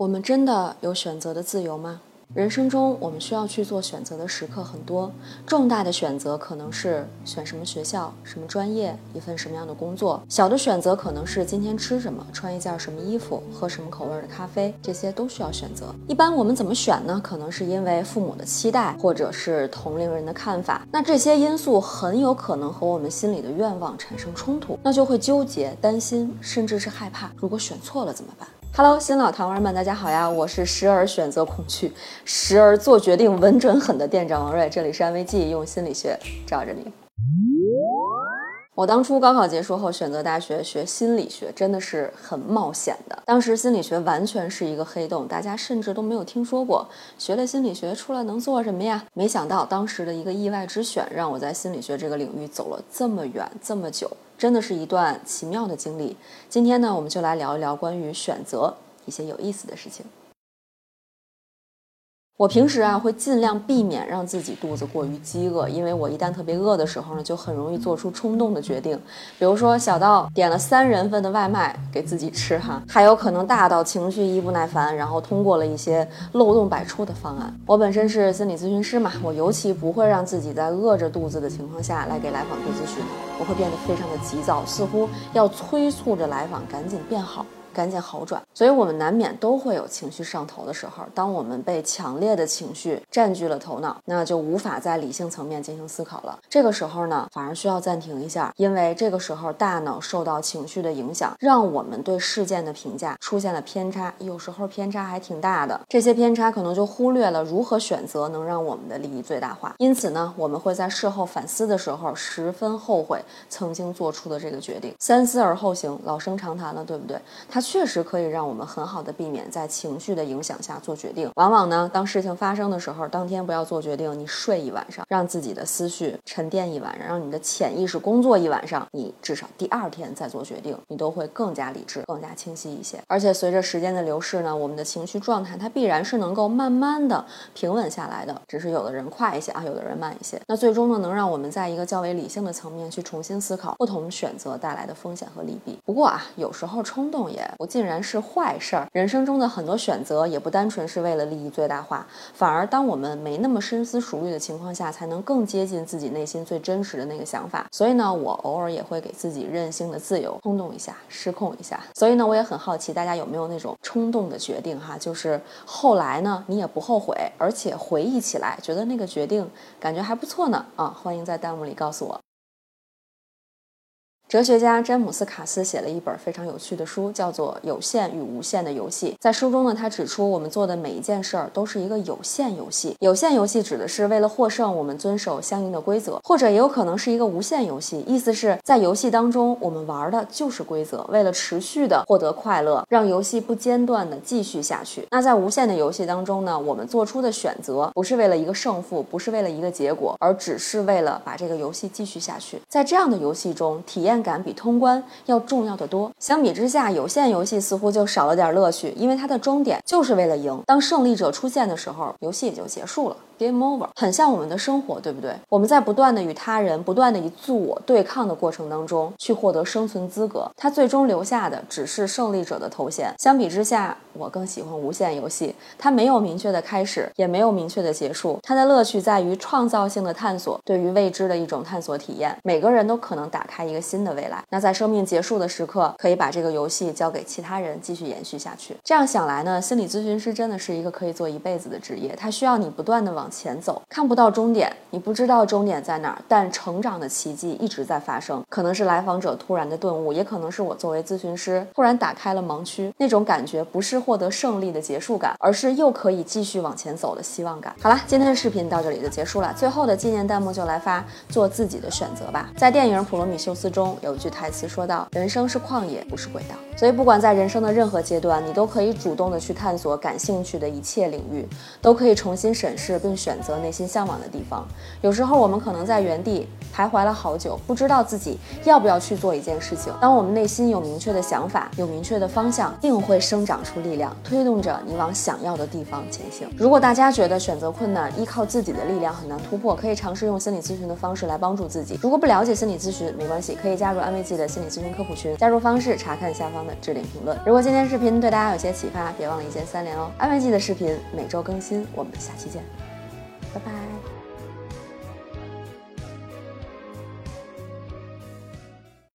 我们真的有选择的自由吗？人生中，我们需要去做选择的时刻很多。重大的选择可能是选什么学校、什么专业、一份什么样的工作；小的选择可能是今天吃什么、穿一件什么衣服、喝什么口味的咖啡，这些都需要选择。一般我们怎么选呢？可能是因为父母的期待，或者是同龄人的看法。那这些因素很有可能和我们心里的愿望产生冲突，那就会纠结、担心，甚至是害怕。如果选错了怎么办？Hello，新老糖丸们，大家好呀！我是时而选择恐惧，时而做决定稳准狠的店长王瑞，这里是安慰剂，用心理学罩着你。我当初高考结束后选择大学学心理学，真的是很冒险的。当时心理学完全是一个黑洞，大家甚至都没有听说过。学了心理学出来能做什么呀？没想到当时的一个意外之选，让我在心理学这个领域走了这么远这么久。真的是一段奇妙的经历。今天呢，我们就来聊一聊关于选择一些有意思的事情。我平时啊会尽量避免让自己肚子过于饥饿，因为我一旦特别饿的时候呢，就很容易做出冲动的决定。比如说小到点了三人份的外卖给自己吃哈，还有可能大到情绪一不耐烦，然后通过了一些漏洞百出的方案。我本身是心理咨询师嘛，我尤其不会让自己在饿着肚子的情况下来给来访做咨询，我会变得非常的急躁，似乎要催促着来访赶紧变好。赶紧好转，所以我们难免都会有情绪上头的时候。当我们被强烈的情绪占据了头脑，那就无法在理性层面进行思考了。这个时候呢，反而需要暂停一下，因为这个时候大脑受到情绪的影响，让我们对事件的评价出现了偏差，有时候偏差还挺大的。这些偏差可能就忽略了如何选择能让我们的利益最大化。因此呢，我们会在事后反思的时候十分后悔曾经做出的这个决定。三思而后行，老生常谈了，对不对？确实可以让我们很好的避免在情绪的影响下做决定。往往呢，当事情发生的时候，当天不要做决定，你睡一晚上，让自己的思绪沉淀一晚上，让你的潜意识工作一晚上，你至少第二天再做决定，你都会更加理智、更加清晰一些。而且随着时间的流逝呢，我们的情绪状态它必然是能够慢慢的平稳下来的，只是有的人快一些啊，有的人慢一些。那最终呢，能让我们在一个较为理性的层面去重新思考不同选择带来的风险和利弊。不过啊，有时候冲动也。不竟然是坏事儿。人生中的很多选择也不单纯是为了利益最大化，反而当我们没那么深思熟虑的情况下，才能更接近自己内心最真实的那个想法。所以呢，我偶尔也会给自己任性的自由，冲动一下，失控一下。所以呢，我也很好奇大家有没有那种冲动的决定哈，就是后来呢你也不后悔，而且回忆起来觉得那个决定感觉还不错呢啊！欢迎在弹幕里告诉我。哲学家詹姆斯·卡斯写了一本非常有趣的书，叫做《有限与无限的游戏》。在书中呢，他指出我们做的每一件事儿都是一个有限游戏。有限游戏指的是为了获胜，我们遵守相应的规则，或者也有可能是一个无限游戏，意思是在游戏当中我们玩的就是规则，为了持续的获得快乐，让游戏不间断的继续下去。那在无限的游戏当中呢，我们做出的选择不是为了一个胜负，不是为了一个结果，而只是为了把这个游戏继续下去。在这样的游戏中，体验。感比通关要重要的多。相比之下，有限游戏似乎就少了点乐趣，因为它的终点就是为了赢。当胜利者出现的时候，游戏也就结束了。Game over，很像我们的生活，对不对？我们在不断的与他人、不断的与自我对抗的过程当中，去获得生存资格。它最终留下的只是胜利者的头衔。相比之下，我更喜欢无限游戏。它没有明确的开始，也没有明确的结束。它的乐趣在于创造性的探索，对于未知的一种探索体验。每个人都可能打开一个新的未来。那在生命结束的时刻，可以把这个游戏交给其他人继续延续下去。这样想来呢，心理咨询师真的是一个可以做一辈子的职业。它需要你不断的往。前走看不到终点，你不知道终点在哪儿，但成长的奇迹一直在发生。可能是来访者突然的顿悟，也可能是我作为咨询师突然打开了盲区。那种感觉不是获得胜利的结束感，而是又可以继续往前走的希望感。好了，今天的视频到这里就结束了。最后的纪念弹幕就来发：做自己的选择吧。在电影《普罗米修斯》中有一句台词说道：“人生是旷野，不是轨道。”所以不管在人生的任何阶段，你都可以主动的去探索感兴趣的一切领域，都可以重新审视并。选择内心向往的地方。有时候我们可能在原地徘徊了好久，不知道自己要不要去做一件事情。当我们内心有明确的想法，有明确的方向，定会生长出力量，推动着你往想要的地方前行。如果大家觉得选择困难，依靠自己的力量很难突破，可以尝试用心理咨询的方式来帮助自己。如果不了解心理咨询，没关系，可以加加入安慰剂的心理咨询科普群。加入方式查看下方的置顶评论。如果今天视频对大家有些启发，别忘了一键三连哦。安慰剂的视频每周更新，我们下期见，拜拜。